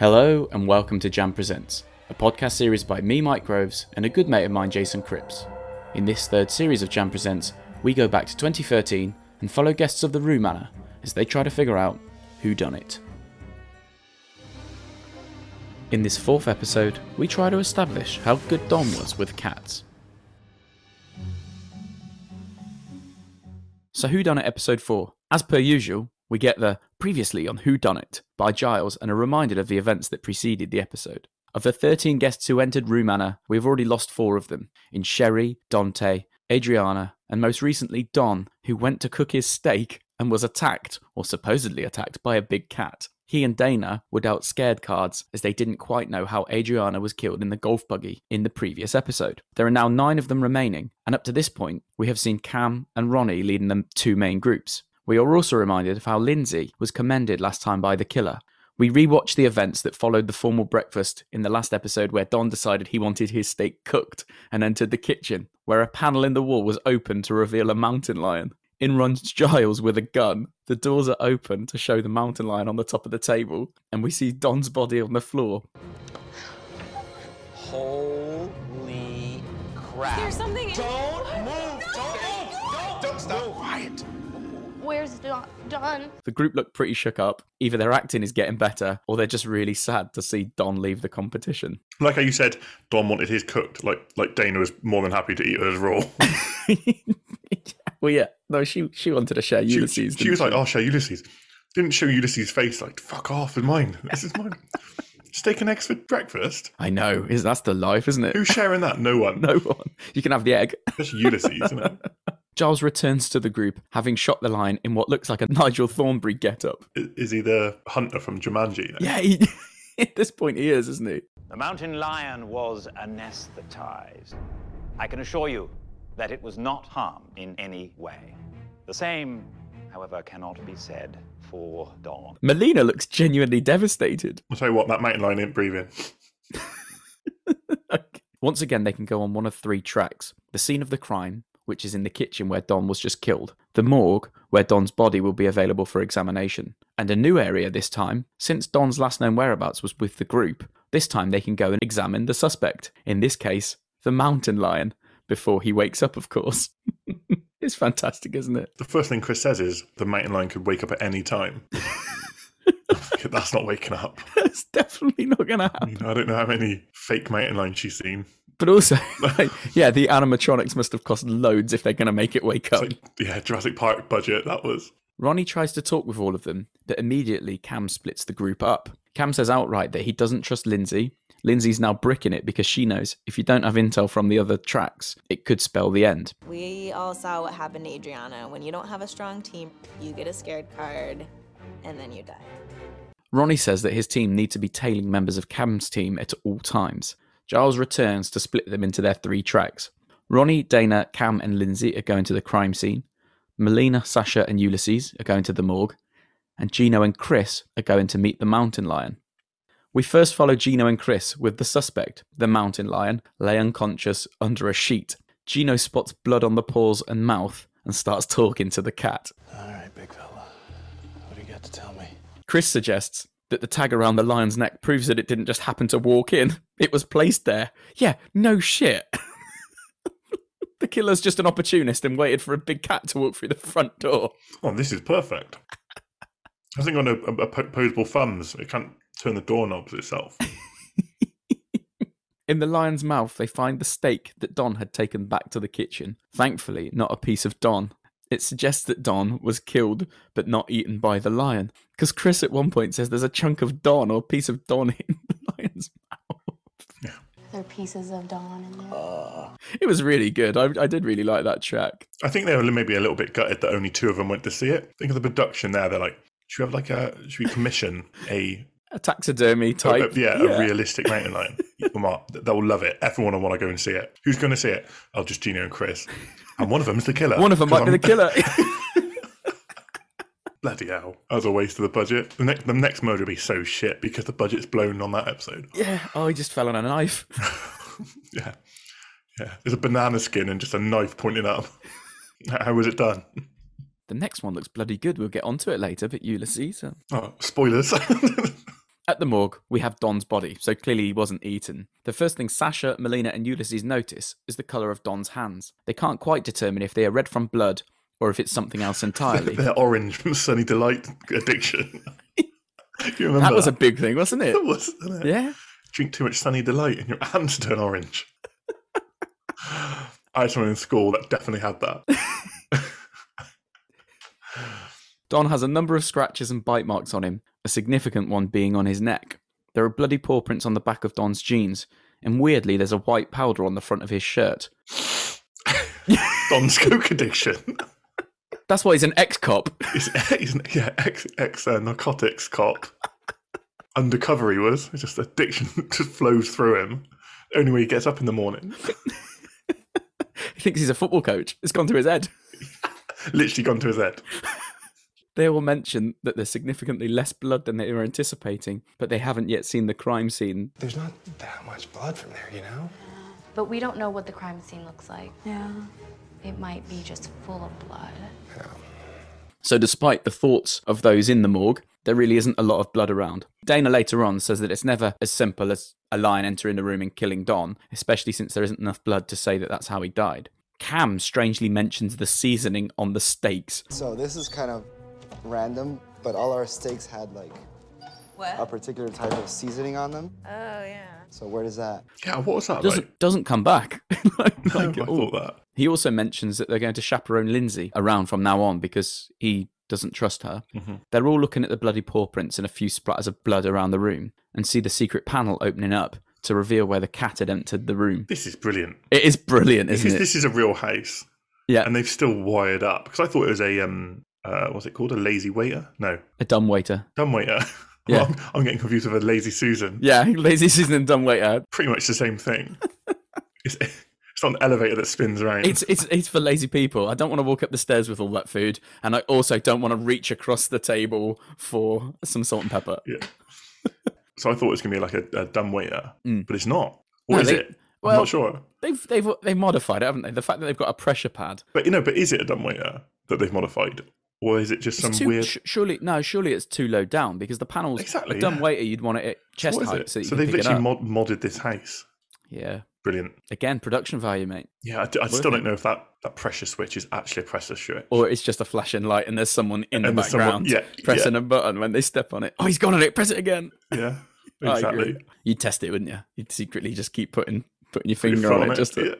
Hello and welcome to Jam Presents, a podcast series by me, Mike Groves, and a good mate of mine, Jason Cripps. In this third series of Jam Presents, we go back to 2013 and follow guests of the Rue Manor as they try to figure out who done it. In this fourth episode, we try to establish how good Don was with cats. So who done it episode 4? As per usual, we get the previously on Who Done It by Giles and are reminded of the events that preceded the episode. Of the 13 guests who entered Rue Manor, we've already lost four of them in Sherry, Dante, Adriana, and most recently Don, who went to cook his steak and was attacked, or supposedly attacked, by a big cat. He and Dana were dealt scared cards as they didn't quite know how Adriana was killed in the golf buggy in the previous episode. There are now nine of them remaining, and up to this point, we have seen Cam and Ronnie leading the two main groups. We are also reminded of how Lindsay was commended last time by the killer. We rewatch the events that followed the formal breakfast in the last episode where Don decided he wanted his steak cooked and entered the kitchen, where a panel in the wall was open to reveal a mountain lion. In runs Giles with a gun. The doors are open to show the mountain lion on the top of the table, and we see Don's body on the floor. Holy crap. There's something in Don't Don? Don? The group look pretty shook up. Either their acting is getting better, or they're just really sad to see Don leave the competition. Like how you said, Don wanted his cooked. Like like Dana was more than happy to eat hers raw. well, yeah, no, she she wanted to share she, Ulysses. she didn't was like, "I'll oh, show Ulysses." Didn't show Ulysses' face. Like, "Fuck off, it's mine. This is mine." Steak and eggs for breakfast. I know, is that's the life, isn't it? Who's sharing that? No one. no one. You can have the egg. Especially Ulysses. Isn't it? Giles returns to the group, having shot the lion in what looks like a Nigel Thornberry getup. I- Is he the hunter from Jumanji? Yeah, he, at this point he is, isn't he? The mountain lion was anesthetized. I can assure you that it was not harmed in any way. The same, however, cannot be said for Don. Melina looks genuinely devastated. I'll tell you what, that mountain lion ain't breathing. Once again, they can go on one of three tracks the scene of the crime, which is in the kitchen where Don was just killed, the morgue, where Don's body will be available for examination, and a new area this time, since Don's last known whereabouts was with the group. This time they can go and examine the suspect, in this case, the mountain lion, before he wakes up, of course. it's fantastic, isn't it? The first thing Chris says is the mountain lion could wake up at any time. That's not waking up. It's definitely not going to I, happen. mean, I don't know how many fake mountain lions she's seen. But also, like, yeah, the animatronics must have cost loads if they're going to make it wake up. Like, yeah, Jurassic Park budget. That was. Ronnie tries to talk with all of them, but immediately Cam splits the group up. Cam says outright that he doesn't trust Lindsay. Lindsay's now bricking it because she knows if you don't have intel from the other tracks, it could spell the end. We all saw what happened to Adriana. When you don't have a strong team, you get a scared card, and then you die. Ronnie says that his team need to be tailing members of Cam's team at all times. Giles returns to split them into their three tracks. Ronnie, Dana, Cam, and Lindsay are going to the crime scene. Melina, Sasha, and Ulysses are going to the morgue. And Gino and Chris are going to meet the mountain lion. We first follow Gino and Chris with the suspect, the mountain lion, lay unconscious under a sheet. Gino spots blood on the paws and mouth and starts talking to the cat. All right, big fella. What do you got to tell me? Chris suggests that the tag around the lion's neck proves that it didn't just happen to walk in. It was placed there. Yeah, no shit. the killer's just an opportunist and waited for a big cat to walk through the front door. Oh, this is perfect. I think on a, a, opposable thumbs, it can't turn the doorknobs itself. In the lion's mouth, they find the steak that Don had taken back to the kitchen. Thankfully, not a piece of Don. It suggests that Don was killed but not eaten by the lion. Because Chris at one point says there's a chunk of Don or a piece of Don in the lion's mouth. There are pieces of Don in there. Ah. It was really good. I, I did really like that track. I think they were maybe a little bit gutted that only two of them went to see it. Think of the production there. They're like, should we have like a, should we commission a, A taxidermy a- type. yeah, a realistic mountain lion? Come on, they'll love it. Everyone will want to go and see it. Who's going to see it? Oh, just Gino and Chris. And one of them is the killer. One of them might be the killer. Bloody hell. That was a waste of the budget. The next, the next mode will be so shit because the budget's blown on that episode. yeah. Oh, he just fell on a knife. Yeah. Yeah. There's a banana skin and just a knife pointing up. How was it done? The next one looks bloody good. We'll get onto it later, but Ulysses. uh, Oh, spoilers. At the morgue, we have Don's body, so clearly he wasn't eaten. The first thing Sasha, Melina, and Ulysses notice is the colour of Don's hands. They can't quite determine if they are red from blood or if it's something else entirely. They're orange from Sunny Delight addiction. you remember that was a big thing, wasn't it? That was, wasn't it? Yeah. Drink too much Sunny Delight and your hands turn orange. I had someone in school that definitely had that. Don has a number of scratches and bite marks on him, a significant one being on his neck. There are bloody paw prints on the back of Don's jeans, and weirdly, there's a white powder on the front of his shirt. Don's coke addiction. That's why he's an ex cop. He's, he's an- yeah, ex, ex uh, narcotics cop. Undercover he was. It's just addiction just flows through him. Only way he gets up in the morning. He thinks he's a football coach. It's gone to his head. Literally gone to his head. They all mention that there's significantly less blood than they were anticipating, but they haven't yet seen the crime scene. There's not that much blood from there, you know? But we don't know what the crime scene looks like. Yeah. It might be just full of blood. So, despite the thoughts of those in the morgue, there really isn't a lot of blood around. Dana later on says that it's never as simple as a lion entering a room and killing Don, especially since there isn't enough blood to say that that's how he died. Cam strangely mentions the seasoning on the steaks. So this is kind of random, but all our steaks had like What? a particular type of seasoning on them. Oh, yeah. So where does that? Yeah, what was that Doesn't like? doesn't come back. like, No, like I thought that. He also mentions that they're going to chaperone Lindsay around from now on because he doesn't trust her. They're all looking at the bloody paw prints and a few splatters of blood around the room and see the secret panel opening up to reveal where the cat had entered the room. This is brilliant. It is brilliant, isn't Because it? this is a real house. yeah, And they've still wired up. Because I thought it was a, um, uh, what's it called? A lazy waiter? No, a dumb waiter. dumb waiter. Yeah. I'm, I'm getting confused with a lazy Susan. Yeah, lazy Susan and dumb waiter. Pretty much the same thing. it's, not an elevator that spins around. It's it's it's for lazy people. I don't want to walk up the stairs with all that food, and I also don't want to reach across the table for some salt and pepper. Yeah. so I thought it was going to be like a, a dumb waiter, Mm. but it's not. What No, is they- it? I'm not sure. They've they've they've modified it, haven't they? The fact that they've got a pressure pad. But you know, but is it a dumb waiter that they've modified, or is it just It's some too, weird? surely no, surely it's too low down because the panels. Exactly, a dumb yeah. waiter, you'd want it at chest is height so, so they've literally mod- modded this house. yeah, Brilliant. again, production value, mate. Yeah, I, d- I still don't know if that, that pressure switch is actually a pressure switch. Or it's just a flashing light and there's someone in the And someone- background yeah, pressing yeah. a button when they step on it. Oh, he's gone on it. Press it again. yeah, exactly. You'd test it, wouldn't you? You'd secretly just keep putting putting your Put your finger on, it, just to...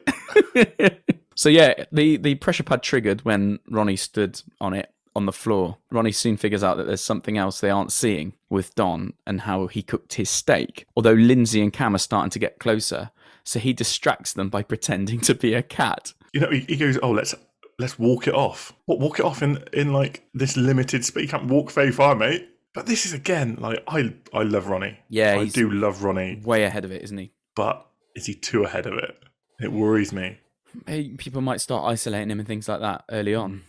yeah. so yeah, the the pressure pad triggered when Ronnie stood on it on the floor. Ronnie soon figures out that there's something else they aren't seeing with Don and how he cooked his steak. Although Lindsay and Cam are starting to get closer, so he distracts them by pretending to be a cat. You know, he, he goes, "Oh, let's let's walk it off. What walk it off in in like this limited space? You can't walk very far, mate." But this is again like I I love Ronnie. Yeah, I do love Ronnie, Way ahead of it, isn't he? but is he too ahead of it? It worries me. People might start isolating him and things like that early on.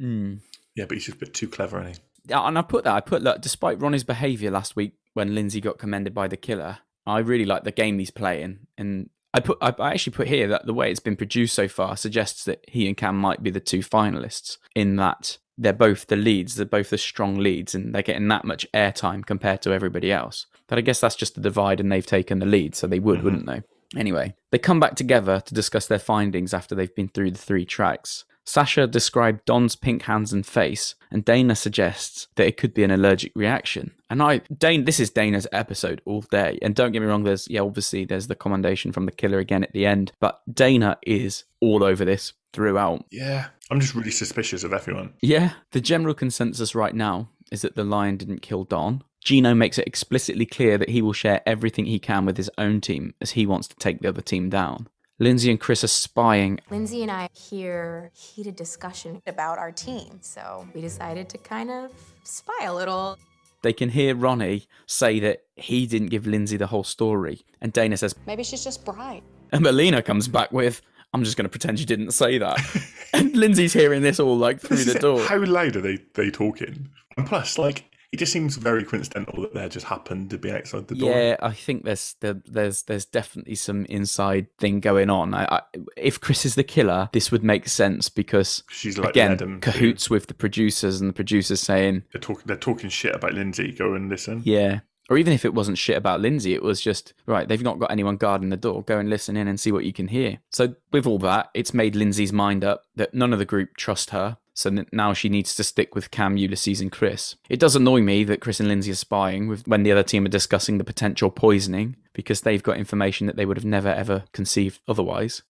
Mm. Yeah, but he's just a bit too clever, isn't he? Yeah, and I put that. I put that. Despite Ronnie's behaviour last week when Lindsay got commended by the killer, I really like the game he's playing. And I put, I actually put here that the way it's been produced so far suggests that he and Cam might be the two finalists. In that they're both the leads, they're both the strong leads, and they're getting that much airtime compared to everybody else. But I guess that's just the divide, and they've taken the lead, so they would, mm-hmm. wouldn't they? Anyway, they come back together to discuss their findings after they've been through the three tracks. Sasha described Don's pink hands and face, and Dana suggests that it could be an allergic reaction. And I, Dane, this is Dana's episode all day. And don't get me wrong, there's, yeah, obviously there's the commendation from the killer again at the end, but Dana is all over this throughout. Yeah, I'm just really suspicious of everyone. Yeah, the general consensus right now is that the lion didn't kill Don. Gino makes it explicitly clear that he will share everything he can with his own team as he wants to take the other team down. Lindsay and Chris are spying. Lindsay and I hear Heated discussion about our team. So we decided to kind of spy a little. They can hear Ronnie say that he didn't give Lindsay the whole story. And Dana says, maybe she's just bright. and Melina comes back with, I'm just going to pretend you didn't say that. and Lindsay's hearing this all like through This the door. How loud are they they talking? And plus, like, it just seems very coincidental that they just happened to be outside the door. Yeah, I think there's there, there's there's definitely some inside thing going on. I, I, if Chris is the killer, this would make sense because She's like again led 'em to- cahoots with the producers, and the producers saying, They're talking. They're talking shit about Lindsay. Go and listen. "Yeah, Or even if it wasn't shit about Lindsay, it was just, right, they've not got anyone guarding the door. Go and listen in and see what you can hear. So, with all that, it's made Lindsay's mind up that none of the group trust her. So n- now she needs to stick with Cam, Ulysses, and Chris. It does annoy me that Chris and Lindsay are spying with when the other team are discussing the potential poisoning because they've got information that they would have never ever conceived otherwise.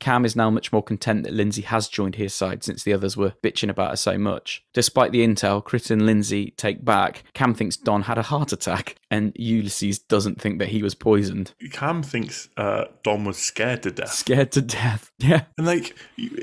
Cam is now much more content that Lindsay has joined his side since the others were bitching about her so much. Despite the intel Chris and Lindsay take back, Cam thinks Don had a heart attack, and Ulysses doesn't think that he was poisoned. Cam thinks uh, Don was scared to death. Scared to death. Yeah. And like,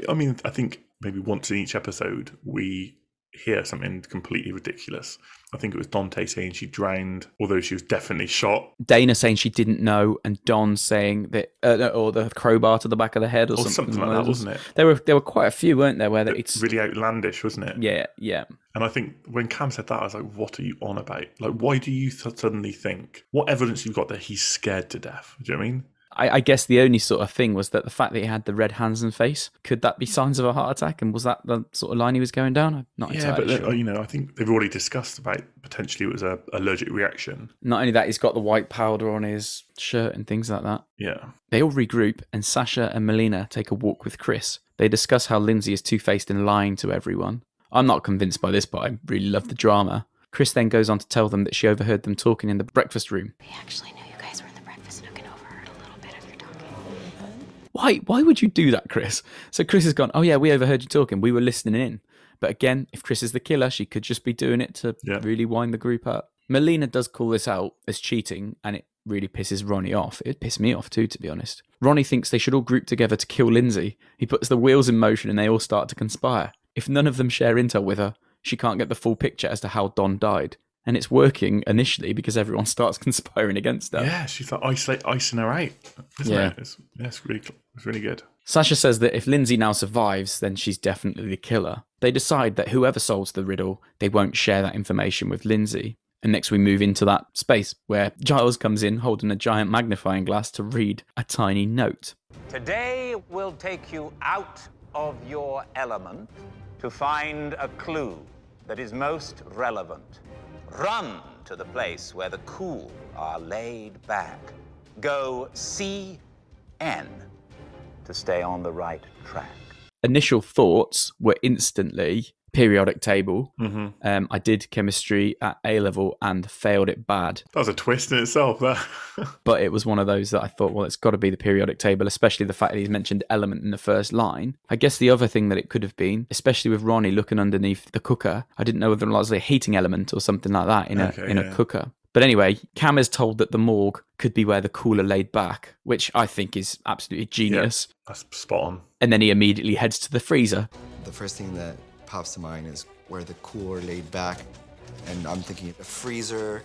I mean, I think maybe once in each episode we hear something completely ridiculous. I think it was Dante saying she drowned, although she was definitely shot. Dana saying she didn't know, and Don saying that, uh, or the crowbar to the back of the head, or, Or something like that, wasn't it? There were there were quite a few, weren't there? Where it's Really outlandish, wasn't it? yeah, yeah. And I think when Cam said that, I was like, "What are you on about? Like, why do you suddenly think? What evidence you've got that he's scared to death? Do you know what I mean? I, I guess the only sort of thing was that the fact that he had the red hands and face could that be signs of a heart attack? And was that the sort of line he was going down? I'm not Yeah, but entirely then, sure. you know, I think they've already discussed about potentially it was a allergic reaction. Not only that, he's got the white powder on his shirt and things like that. Yeah, They all regroup, and Sasha and Melina take a walk with Chris. They discuss how Lindsay is two faced and lying to everyone. I'm not convinced by this, but I really love the drama. Chris then goes on to tell them that she overheard them talking in the breakfast room. We actually knew you guys were in the breakfast nook and overheard a little bit of your talking. Why? Why would you do that, Chris? So Chris has gone. Oh yeah, we overheard you talking. We were listening in. But again, if Chris is the killer, she could just be doing it to Yeah. really wind the group up. Melina does call this out as cheating, and it really pisses Ronnie off. It pissed me off too, to be honest. Ronnie thinks they should all group together to kill Lindsay. He puts the wheels in motion, and they all start to conspire. If none of them share intel with her, she can't get the full picture as to how Don died. And it's working initially because everyone starts conspiring against her. yeah, she's like isolate, icing her out. Yeah. it? It's, yeah, it's really, it's really good. Sasha says that if Lindsay now survives, then she's definitely the killer. They decide that whoever solves the riddle, they won't share that information with Lindsay. And next we move into that space where Giles comes in holding a giant magnifying glass to read a tiny note. Today we'll take you out of your element to find a clue that is most relevant. Run to the place where the cool are laid back. Go CN to stay on the right track. Initial thoughts were instantly periodic table. Um, I did chemistry at A level and failed it bad. That was a twist in itself. That but it was one of those that I thought, well, it's got to be the periodic table, especially the fact that he's mentioned element in the first line. I guess the other thing that it could have been, especially with Ronnie looking underneath the cooker, I didn't know whether it was a heating element or something like that in a Okay, in yeah. a cooker. But anyway, Cam is told that the morgue could be where the cooler laid back, which I think is absolutely genius. that's spot on. And then he immediately heads to the freezer. The first thing that pops to mind is where the cooler laid back. And I'm thinking a freezer,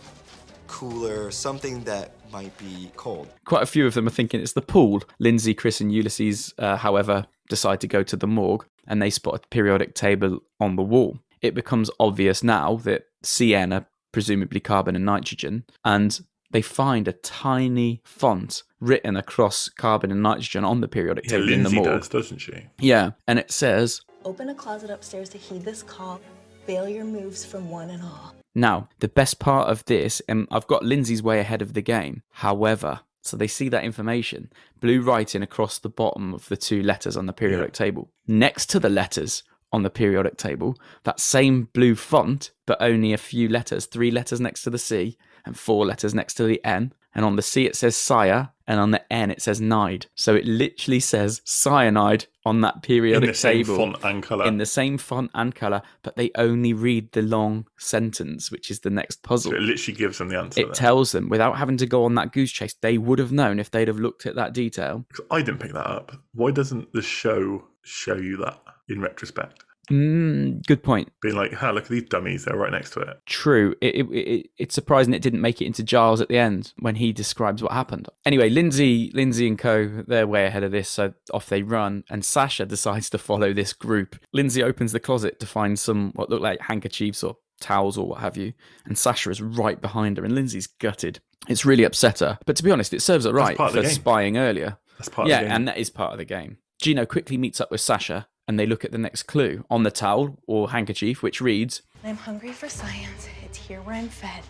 cooler, something that might be cold. Quite a few of them are thinking it's the pool. Lindsay, Chris, and Ulysses, uh, however, decide to go to the morgue and they spot a periodic table on the wall. It becomes obvious now that CN are presumably carbon and nitrogen, and they find a tiny font written across carbon and nitrogen on the periodic Yeah, table in the Lindsay morgue. does, doesn't she? Yeah, and it says Open a closet upstairs to heed this call. Failure moves from one and all. Now, the best part of this, and I've got Lindsay's way ahead of the game. However, so they see that information, blue writing across the bottom of the two letters on the periodic table. Next to the letters on the periodic table, that same blue font, but only a few letters, three letters next to the C and four letters next to the N. And on the C it says sire, and on the N it says nide. So it literally says cyanide on that periodic In the same font and colour. in the same font and color, but they only read the long sentence, which is the next puzzle. So it literally gives them the answer. It there. tells them without having to go on that goose chase. They would have known if they'd have looked at that detail. I didn't pick that up. Why doesn't the show show you that in retrospect? Mm, good point. Being like, "Ha, look at these dummies. They're right next to it." True. It, it, it, it's surprising it didn't make it into Giles at the end when he describes what happened. Anyway, Lindsay, Lindsay and Co. They're way ahead of this, so off they run. And Sasha decides to follow this group. Lindsay opens the closet to find some what look like handkerchiefs or towels or what have you, and Sasha is right behind her, and Lindsay's gutted. It's really upset her, but to be honest, it serves her right for spying earlier. That's part of yeah, the game. and that is part of the game. Gino quickly meets up with Sasha, and they look at the next clue on the towel or handkerchief, which reads I'm hungry for science. It's here where I'm fed.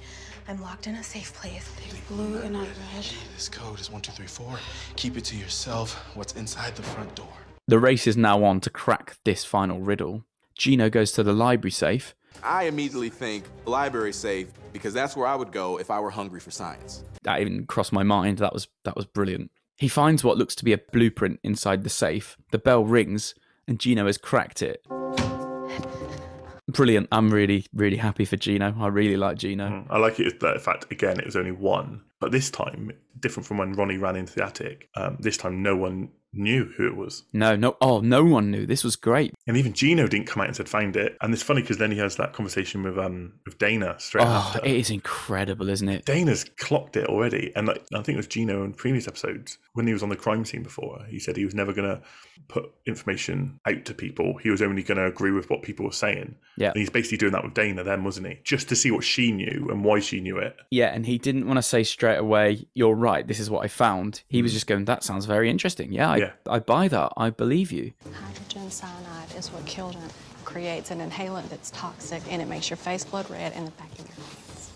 I'm locked in a safe place. There's Blue and not red. This code is 1234. Keep it to yourself. What's inside the front door? The race is now on to crack this final riddle. Gino goes to the library safe. I immediately think library safe because that's where I would go if I were hungry for science. That even crossed my mind. That was that was brilliant. He finds what looks to be a blueprint inside the safe. The bell rings, and Gino has cracked it. Brilliant. I'm really, really happy for Gino. I really like Gino. Mm, I like it that in fact again it was only one, but this time different from when Ronnie ran into the attic. Um, this time no one knew who it was, No, no. Oh, no one knew. This was great. and even Gino didn't come out and said find it. And it's funny because then he has that conversation with um with Dana straight Oh, after. it is incredible, isn't it? Dana's clocked it already, and like, I think it was Gino in previous episodes when he was on the crime scene before. He said he was never going to put information out to people. He was only going to agree with what people were saying. Yeah. and he's basically doing that with Dana, then, wasn't he? Just to see what she knew and why she knew it. Yeah, and he didn't want to say straight away, "You're right. This is what I found." He Mm. was just going, "That sounds very interesting. Yeah, I, Yeah. I buy that. I believe you." Hydrogen cyanide is what killed him. Creates an inhalant that's toxic and it makes your face blood red in the back of your hands.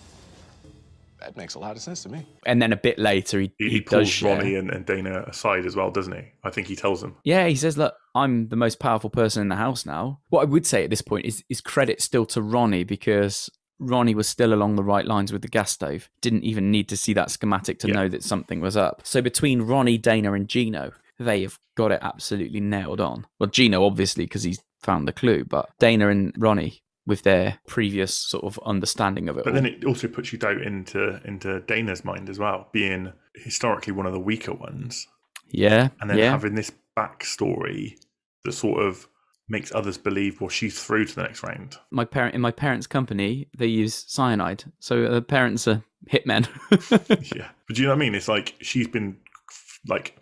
That makes a lot of sense to me. And then a bit later, he, He, he, he does pulls. Ronnie and, and Dana aside as well, doesn't he? I think he tells them. Yeah, he says, "Look, I'm the most powerful person in the house now." What I would say at this point is is credit still to Ronnie because Ronnie was still along the right lines with the gas stove. Didn't even need to see that schematic to Yeah. know that something was up. So between Ronnie, Dana, and Gino, they have got it absolutely nailed on. Well, Gino obviously because he's found the clue, but Dana and Ronnie with their previous sort of understanding of it. But all. then it also puts you doubt into into Dana's mind as well, being historically one of the weaker ones, yeah, and then yeah. having this backstory that sort of makes others believe, well, she's through to the next round. my parent in my parents' company, they use cyanide, so the parents are hitmen. yeah, but do you know what I mean? It's like she's been like,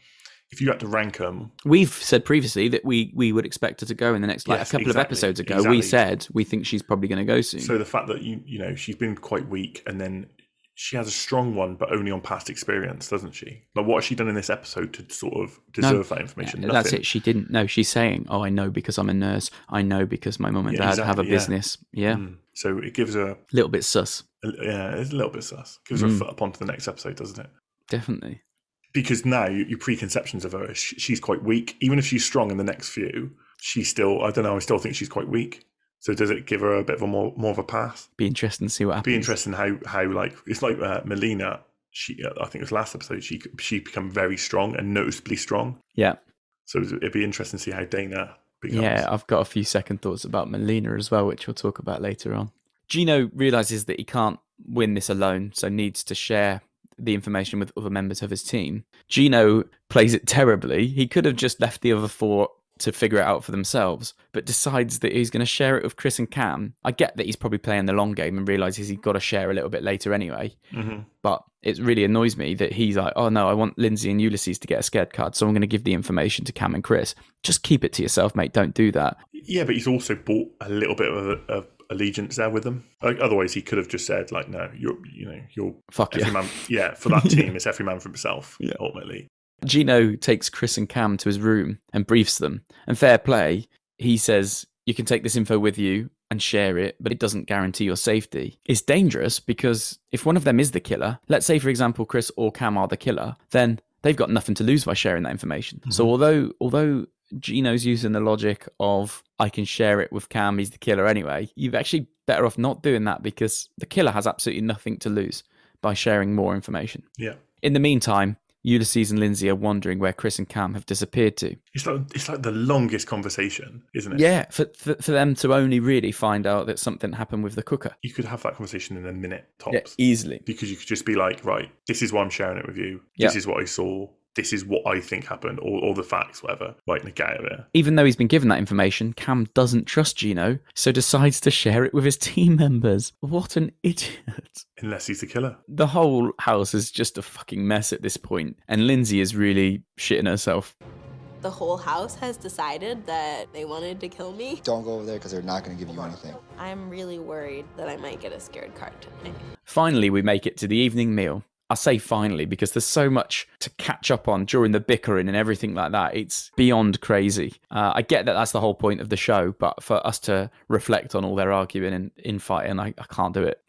if you had to rank them, We've said previously that we we would expect her to go in the next like Yes, a couple exactly, of episodes ago. exactly. We said we think she's probably going to go soon. so the fact that you you know she's been quite weak, and then she has a strong one, but only on past experience, doesn't she? Like, what has she done in this episode to sort of deserve that information? That's it. She didn't know. She's saying, "Oh, I know because I'm a nurse. I know because my mum and Yeah, dad have a yeah. business." Yeah, Mm. So it gives her, a little bit sus, a, yeah, it's a little bit sus. Gives her a Mm. foot up onto the next episode, doesn't it? definitely. because now your preconceptions of her, she's quite weak. Even if she's strong in the next few, she's still. I don't know. I still think she's quite weak. So does it give her a bit of a more more of a pass? Be interesting to see what happens. Be interesting how how like it's like uh, Melina. She I think it was last episode. She she become very strong and noticeably strong. Yeah, So it'd be interesting to see how Dana becomes. yeah. I've got a few second thoughts about Melina as well, which we'll talk about later on. Gino realizes that he can't win this alone, so needs to share the information with other members of his team. Gino plays it terribly. He could have just left the other four to figure it out for themselves, but decides that he's going to share it with Chris and Cam. I get that he's probably playing the long game and realizes he's got to share a little bit later anyway. Mhm. But it really annoys me that he's like, oh no, I want Lindsay and Ulysses to get a scared card, so I'm going to give the information to Cam and Chris. Just keep it to yourself, mate. Don't do that. Yeah, but he's also bought a little bit of, of allegiance there with them. Like otherwise, he could have just said, like, no, you're, you know, you're Fuck every yeah. man. Yeah, for that team, it's every man for himself. Yeah. ultimately. Gino takes Chris and Cam to his room and briefs them. And fair play, he says, You can take this info with you and share it, but it doesn't guarantee your safety. It's dangerous because if one of them is the killer, let's say, for example, Chris or Cam are the killer, then they've got nothing to lose by sharing that information. Mm-hmm. So although although Gino's using the logic of I can share it with Cam, he's the killer anyway, you're actually better off not doing that because the killer has absolutely nothing to lose by sharing more information. Yeah. In the meantime, Ulysses and Lindsay are wondering where Chris and Cam have disappeared to. It's like it's like the longest conversation, isn't it? Yeah, for, for for them to only really find out that something happened with the cooker. You could have that conversation in a minute tops. Yeah, easily. Because you could just be like, right, this is why I'm sharing it with you. Yeah. This is what I saw. This is what I think happened, or, or the facts, whatever. Right, and get out of it. Even though he's been given that information, Cam doesn't trust Gino, so decides to share it with his team members. What an idiot. Unless he's the killer. The whole house is just a fucking mess at this point, and Lindsay is really shitting herself. The whole house has decided that they wanted to kill me. Don't go over there because they're not going to give you anything. I'm really worried that I might get a scared card tonight. Finally, we make it to the evening meal, I say finally because there's so much to catch up on during the bickering and everything like that. It's beyond crazy. Uh, I get that that's the whole point of the show, but for us to reflect on all their arguing and infighting, I, I can't do it.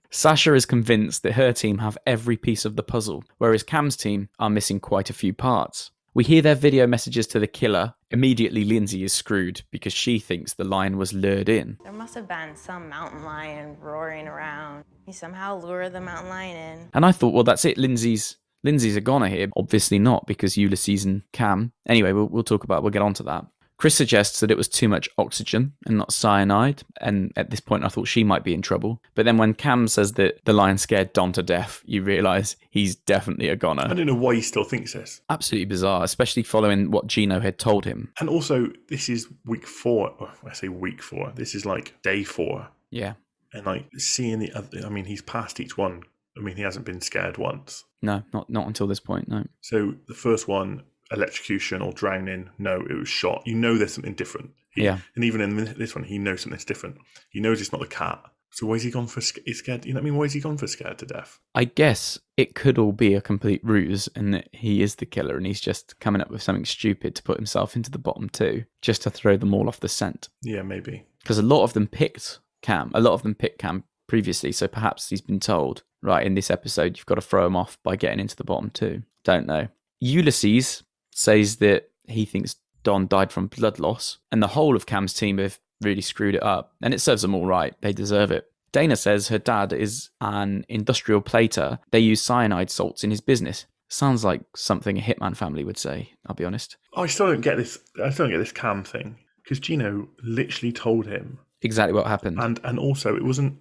Sasha is convinced that her team have every piece of the puzzle, whereas Cam's team are missing quite a few parts. We hear their video messages to the killer. Immediately, Lindsay is screwed because she thinks the lion was lured in. There must have been some mountain lion roaring around. He somehow lured the mountain lion in. And I thought, well, that's it. Lindsay's Lindsay's a goner here. Obviously not because Ulysses and Cam. Anyway, we'll, we'll talk about. We'll get on to that. Chris suggests that it was too much oxygen and not cyanide, and at this point I thought she might be in trouble. But then when Cam says that the lion scared Don to death, you realise he's definitely a goner. I don't know why he still thinks this. Absolutely bizarre, especially following what Gino had told him. And also, this is week four. oh, I say week four. This is like day four. Yeah. And like seeing the other, I mean, he's passed each one. I mean, he hasn't been scared once. No, not not until this point. No. So the first one, electrocution or drowning. No, it was shot. You know there's something different. He- Yeah. And even in this one, he knows something's different. He knows it's not the cat. So why is he gone for? He's scared. You know what I mean? Why is he gone for scared to death? I guess it could all be a complete ruse and that he is the killer and he's just coming up with something stupid to put himself into the bottom two, just to throw them all off the scent. Yeah, maybe. Because a lot of them picked Cam, a lot of them picked Cam previously, so perhaps he's been told, right, in this episode, you've got to throw him off by getting into the bottom two. Don't know. Ulysses says that he thinks Don died from blood loss, and the whole of Cam's team have really screwed it up, and it serves them all right. They deserve it. Dana says her dad is an industrial plater. They use cyanide salts in his business. Sounds like something a hitman family would say, I'll be honest. I still don't get this. I still don't get this Cam thing because Gino literally told him, Exactly what happened. and and also it wasn't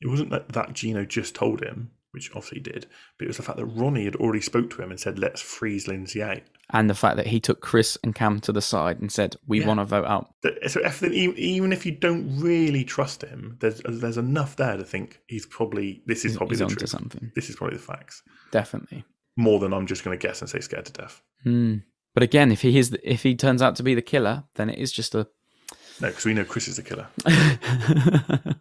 it wasn't that, that Gino just told him, which obviously he did, but it was the fact that Ronnie had already spoke to him and said, "Let's freeze Lindsay out." And the fact that he took Chris and Cam to the side and said, We Yeah. want to vote out. So even if you don't really trust him, there's there's enough there to think he's probably this is probably he's the onto truth. something. This is probably the facts. Definitely. More than I'm just going to guess and say scared to death. Hmm. But again, if he is, the, if he turns out to be the killer, then it is just a. No, because we know Chris is the killer.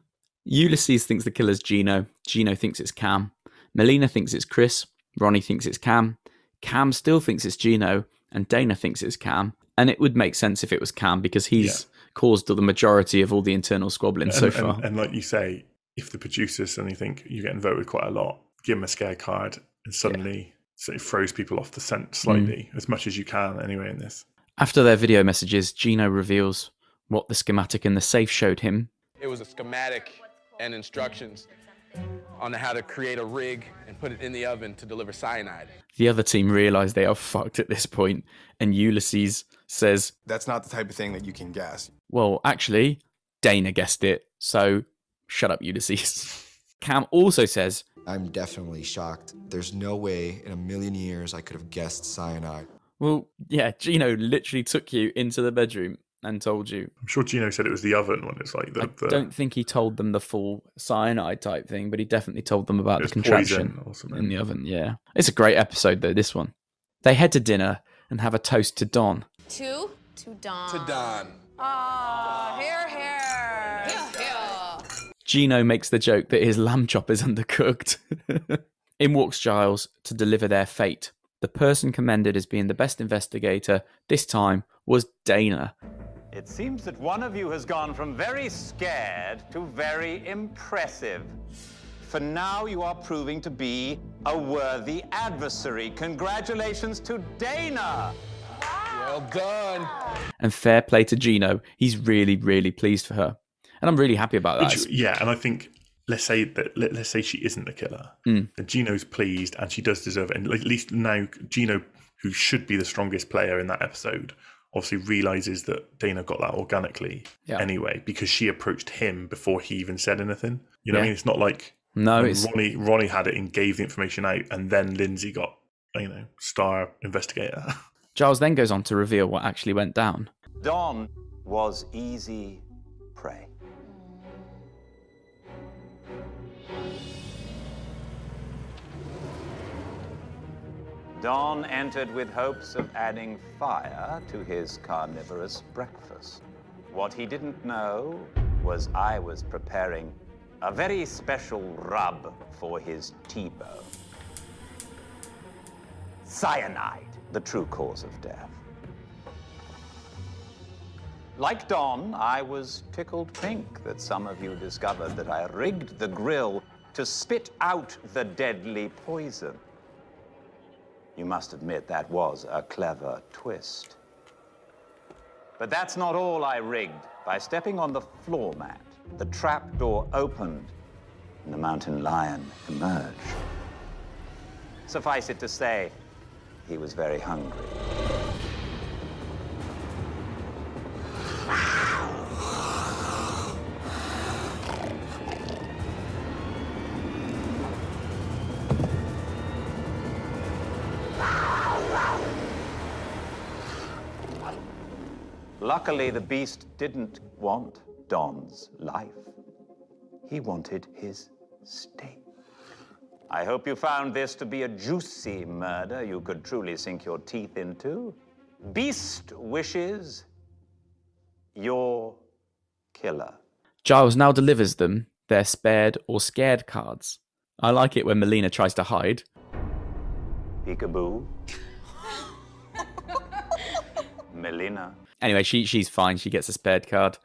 Ulysses thinks the killer's Gino. Gino thinks it's Cam. Melina thinks it's Chris. Ronnie thinks it's Cam. Cam still thinks it's Gino, and Dana thinks it's Cam. And it would make sense if it was Cam because he's caused the majority of all the internal squabbling so far. And, and like you say, if the producers suddenly think you're getting voted quite a lot, give them a scare card and suddenly so it throws people off the scent slightly, mm. as much as you can anyway in this. After their video messages, Gino reveals what the schematic in the safe showed him. It was a schematic and instructions on how to create a rig and put it in the oven to deliver cyanide. The other team realize they are fucked at this point, and Ulysses says, That's not the type of thing that you can guess. Well, actually, Dana guessed it, so shut up, Ulysses. Cam also says, I'm definitely shocked. There's no way in a million years I could have guessed cyanide. Well, yeah, Gino literally took you into the bedroom and told you. I'm sure Gino said it was the oven when it's like the. I the don't think he told them the full cyanide type thing, but he definitely told them about the was poison contraption or something. in the oven. Yeah. It's a great episode, though, this one. They head to dinner and have a toast to Don. Two to Don. To Don. Oh, here, here. Here, here. Gino makes the joke that his lamb chop is undercooked. In walks Giles to deliver their fate. The person commended as being the best investigator this time was Dana. It seems that one of you has gone from very scared to very impressive. For now, you are proving to be a worthy adversary. Congratulations to Dana! Well done. And fair play to Gino. He's really, really pleased for her. And I'm really happy about that. Which, yeah, and I think let's say that let, let's say she isn't the killer, Mm. then Gino's pleased and she does deserve it. And at least now Gino, who should be the strongest player in that episode, obviously realizes that Dana got that organically Yeah. anyway because she approached him before he even said anything. You know what I mean? It's not like No, it's- Ronnie Ronnie had it and gave the information out, and then Lindsay got you know star investigator. Giles then goes on to reveal what actually went down. Don was easy prey. Don entered with hopes of adding fire to his carnivorous breakfast. What he didn't know was I was preparing a very special rub for his T-bone. cyanide, the true cause of death. Like Don, I was tickled pink that some of you discovered that I rigged the grill to spit out the deadly poison. You must admit that was a clever twist. But that's not all I rigged. By stepping on the floor mat, the trap door opened and the mountain lion emerged. Suffice it to say, he was very hungry. Luckily, the beast didn't want Don's life. He wanted his steak. I hope you found this to be a juicy murder you could truly sink your teeth into. Beast wishes your killer. Giles now delivers them their spared or scared cards. I like it when Melina tries to hide. Peekaboo. Melina. Anyway, she she's fine. She gets a spared card.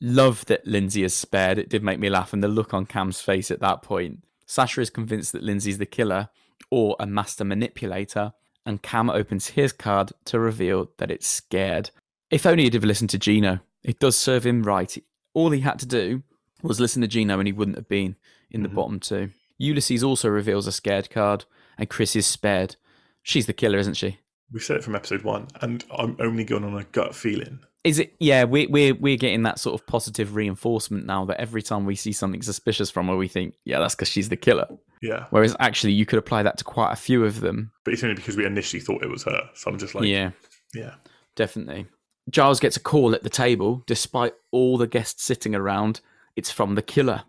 Love that Lindsay is spared. It did make me laugh, and the look on Cam's face at that point. Sasha is convinced that Lindsay's the killer or a master manipulator, and Cam opens his card to reveal that it's scared. If only he'd have listened to Gino. It does serve him right. All he had to do was listen to Gino, and he wouldn't have been in the mm-hmm. bottom two. Ulysses also reveals a scared card, and Chris is spared. She's the killer, isn't she? We said it from episode one, and I'm only going on a gut feeling. Is it? Yeah, we, we're we're getting that sort of positive reinforcement now that every time we see something suspicious from her, we think, yeah, that's because she's the killer. Yeah. Whereas actually, you could apply that to quite a few of them. But it's only because we initially thought it was her. So I'm just like, yeah, yeah. definitely. Giles gets a call at the table, despite all the guests sitting around. It's from the killer.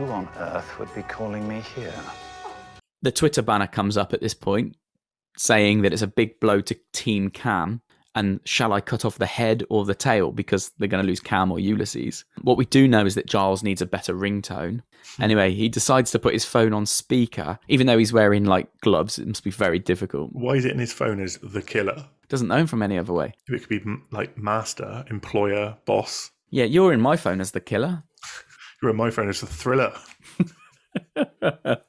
Who on earth would be calling me here? The Twitter banner comes up at this point, saying that it's a big blow to Team Cam. And shall I cut off the head or the tail because they're going to lose Cam or Ulysses? What we do know is that Giles needs a better ringtone. Hmm. Anyway, he decides to put his phone on speaker, even though he's wearing like gloves. It must be very difficult. Why is it in his phone as the killer? Doesn't know him from any other way. It could be like master, employer, boss. Yeah, you're in my phone as the killer. You're in my phone as the thriller.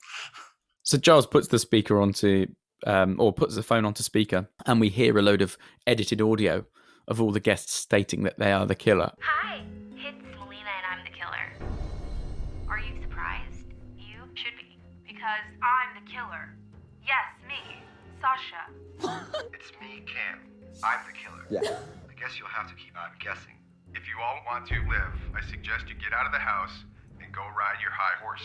So Giles puts the speaker onto, um, or puts the phone onto speaker, and we hear a load of edited audio of all the guests stating that they are the killer. Hi, it's Melina and I'm the killer. Are you surprised? You should be, because I'm the killer. Yes, me, Sasha. It's me, Cam. I'm the killer. Yeah. I guess you'll have to keep on guessing. If you all want to live, I suggest you get out of the house and go ride your high horse.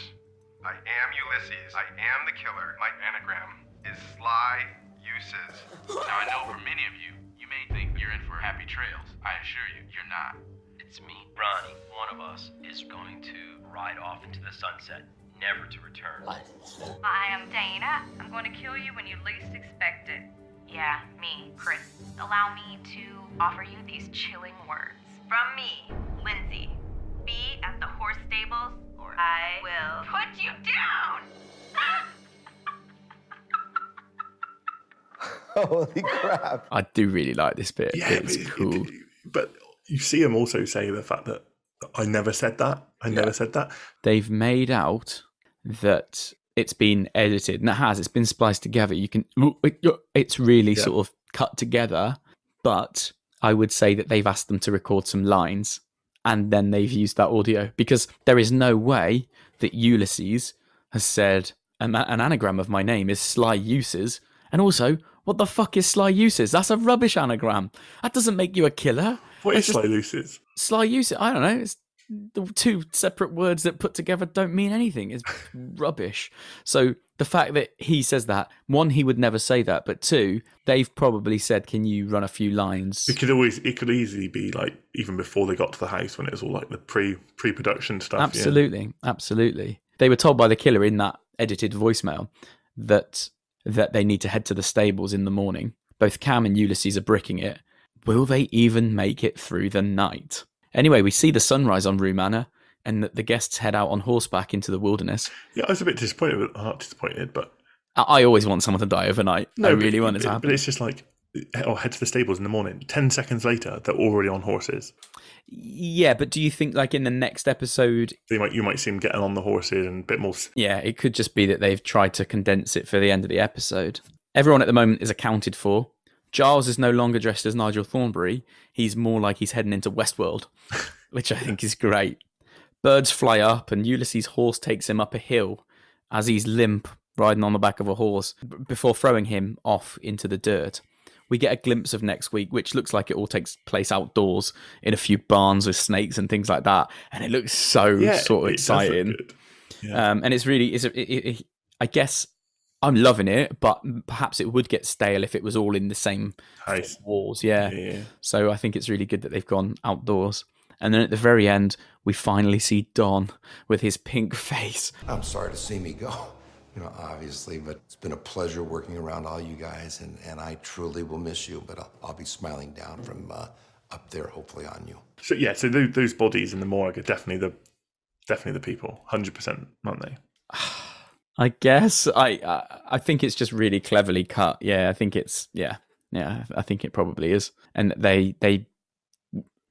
I am Ulysses. I am the killer. My anagram is Sly Uses. Now, I know for many of you, you may think you're in for happy trails. I assure you, you're not. It's me, Ronnie. One of us is going to ride off into the sunset, never to return. I am Dana. I'm going to kill you when you least expect it. Yeah, me, Chris. Allow me to offer you these chilling words. From me, Lindsay. Be at the horse stables, or I will put you down! Holy crap. I do really like this bit. Yeah, it's but- cool. But you see him also say the fact that I never said that. I never said that. They've made out that it's been edited, and it has. It's been spliced together. You can. It's really Yeah. sort of cut together, but I would say that they've asked them to record some lines, and then they've used that audio because there is no way that Ulysses has said an, an anagram of my name is Sly Uses, and also. What the fuck is Sly Uses? That's a rubbish anagram. That doesn't make you a killer. What That's is Sly Luces? Sly Uses. I don't know. It's the two separate words that put together don't mean anything. It's rubbish. So the fact that he says that, one, he would never say that, but two, they've probably said, "Can you run a few lines?" It could always, it could easily be like even before they got to the house when it was all like the pre pre production stuff. yeah. Absolutely, absolutely. They were told by the killer in that edited voicemail that that they need to head to the stables in the morning. Both Cam and Ulysses are bricking it. Will they even make it through the night? Anyway, we see the sunrise on Rue Manor, and that the guests head out on horseback into the wilderness. Yeah, I was a bit disappointed. Not uh, disappointed, but I, I always want someone to die overnight. I but- really want it to happen. But it's just like, oh, head to the stables in the morning. Ten seconds later, they're already on horses. Yeah, but do you think like in the next episode? You might you might see them getting on the horses and a bit more. Yeah, it could just be that they've tried to condense it for the end of the episode. Everyone at the moment is accounted for. Giles is no longer dressed as Nigel Thornbury. He's more like he's heading into Westworld, which I think is great. Birds fly up, and Ulysses' horse takes him up a hill as he's limp, riding on the back of a horse, b- before throwing him off into the dirt. We get a glimpse of next week, which looks like it all takes place outdoors in a few barns with snakes and things like that, and it looks so Yeah, sort of it does look exciting. Yeah. Um, and it's really, it's a, it, it, I guess I'm loving it, but perhaps it would get stale if it was all in the same four walls. Yeah. Yeah. So I think it's really good that they've gone outdoors. And then at the very end, we finally see Don with his pink face. I'm sorry to see me go, you know, obviously, but it's been a pleasure working around all you guys, and, and I truly will miss you, but I'll, I'll be smiling down from uh, up there, hopefully, on you. So yeah, so those, those bodies in the morgue are definitely the definitely the people, hundred percent, aren't they? I guess I, I I think it's just really cleverly cut. Yeah, I think it's yeah yeah I think it probably is. And they they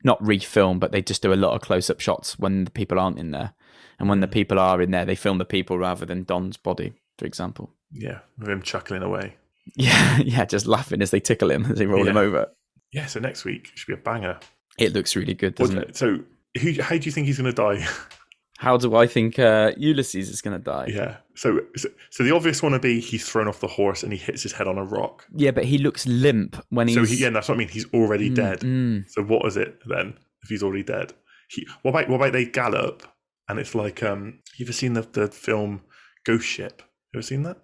not refilm, but they just do a lot of close up shots when the people aren't in there, and when the hmm. people are in there, they film the people rather than Don's body, for example. Yeah, with him chuckling away. Yeah, yeah, just laughing as they tickle him as they roll him over. Yeah, so next week should be a banger. It looks really good, doesn't it? So who? How do you think he's going to die? How do I think uh, Ulysses is going to die? Yeah. So, so so the obvious one would be he's thrown off the horse and he hits his head on a rock. Yeah, but he looks limp when he's. So he, yeah, that's what I mean. He's already Mm, dead. mm. So what is it then? If he's already dead, he, what about what about they gallop and it's like um. You ever seen the the film Ghost Ship? You ever seen that?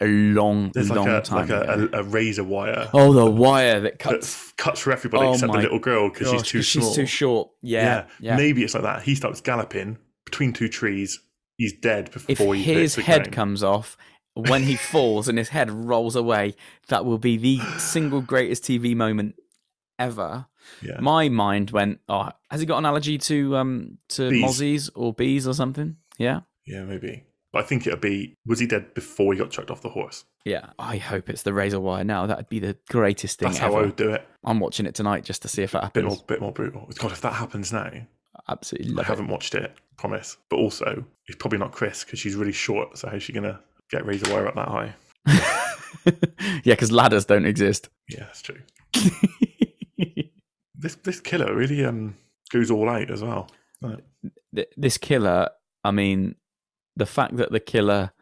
A long, There's long like a time like ago. a, a razor wire. Oh, the wire that cuts that cuts for everybody Oh except the little girl because she's too 'cause she's too short. Yeah, yeah. Maybe it's like that. He starts galloping between two trees. He's dead if before he hits his head comes off when he falls and his head rolls away, that will be the single greatest TV moment ever. Yeah. My mind went, "Oh, has he got an allergy to um to Bees. mozzies or bees or something?" Yeah, Yeah, maybe. But I think it'll be. Was he dead before he got chucked off the horse? yeah. I hope it's the razor wire now. That'd be the greatest thing That's ever. how I would do it. I'm watching it tonight just to see if that Bit happens. more, bit more brutal. God, if that happens now, Absolutely I love it. haven't watched it. Promise. But also, it's probably not Chris because she's really short. So how's she gonna get razor wire up that high? yeah, because ladders don't exist. Yeah, that's true. this this killer really um goes all out as well. doesn't it? th- this killer, I mean, the fact that the killer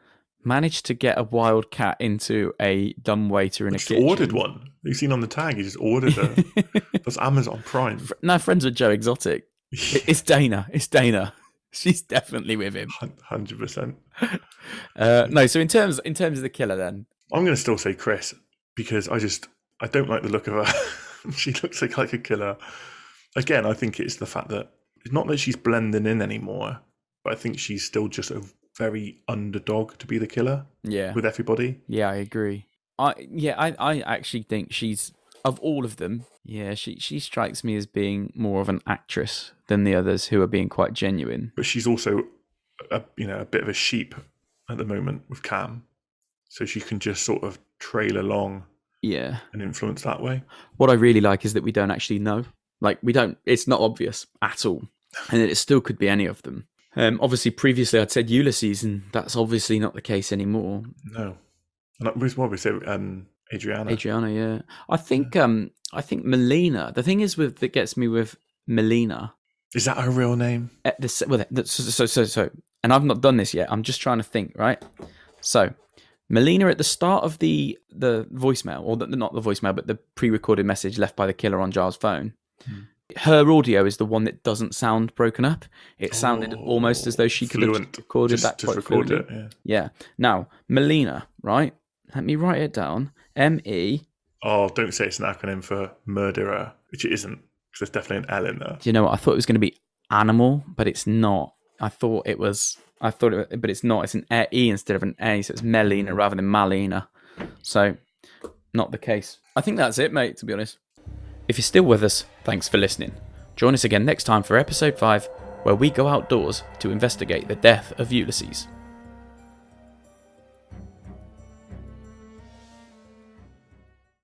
managed to get a wild cat into a dumb waiter in a kitchen. ordered one. You've seen on the tag. He just ordered a. that's Amazon Prime. No, friends with Joe Exotic. It's Dana. It's Dana. She's definitely with him. Hundred percent. Uh, no, so in terms in terms of the killer, then I'm going to still say Chris because I just I don't like the look of her. she looks like, like a killer. Again, I think it's the fact that it's not that she's blending in anymore, but I think she's still just a very underdog to be the killer. Yeah. with everybody. yeah, I agree. I yeah, I, I actually think she's of all of them. Yeah, she she strikes me as being more of an actress than the others who are being quite genuine. But she's also a you know a bit of a sheep at the moment with Cam, so she can just sort of trail along Yeah. and influence that way. What I really like is that we don't actually know. Like we don't. It's not obvious at all, and it still could be any of them. Um, obviously, previously I'd said Ulysses, and that's obviously not the case anymore. No, was what we say. Um, Adriana. Adriana, yeah. I think um I think Melina. The thing is with that gets me with Melina. Is that her real name? This, well, that's, so, so so so, and I've not done this yet. I'm just trying to think. Right. So, Melina at the start of the the voicemail, or the, not the voicemail, but the pre-recorded message left by the killer on Giles' phone. Her audio is the one that doesn't sound broken up. It sounded oh, almost as though she could have fluent. just recorded Just- that just quite record it, yeah. Now, Melina, right? Let me write it down. M E. Oh, don't say it's an acronym for murderer, which it isn't, because there's definitely an L in there. Do you know what? I thought it was going to be animal, but it's not. I thought it was. I thought it, but it's not. It's an E instead of an A, so it's Melina rather than Malina. So, not the case. I think that's it, mate. To be honest, if you're still with us, thanks for listening. Join us again next time for episode five where we go outdoors to investigate the death of Ulysses.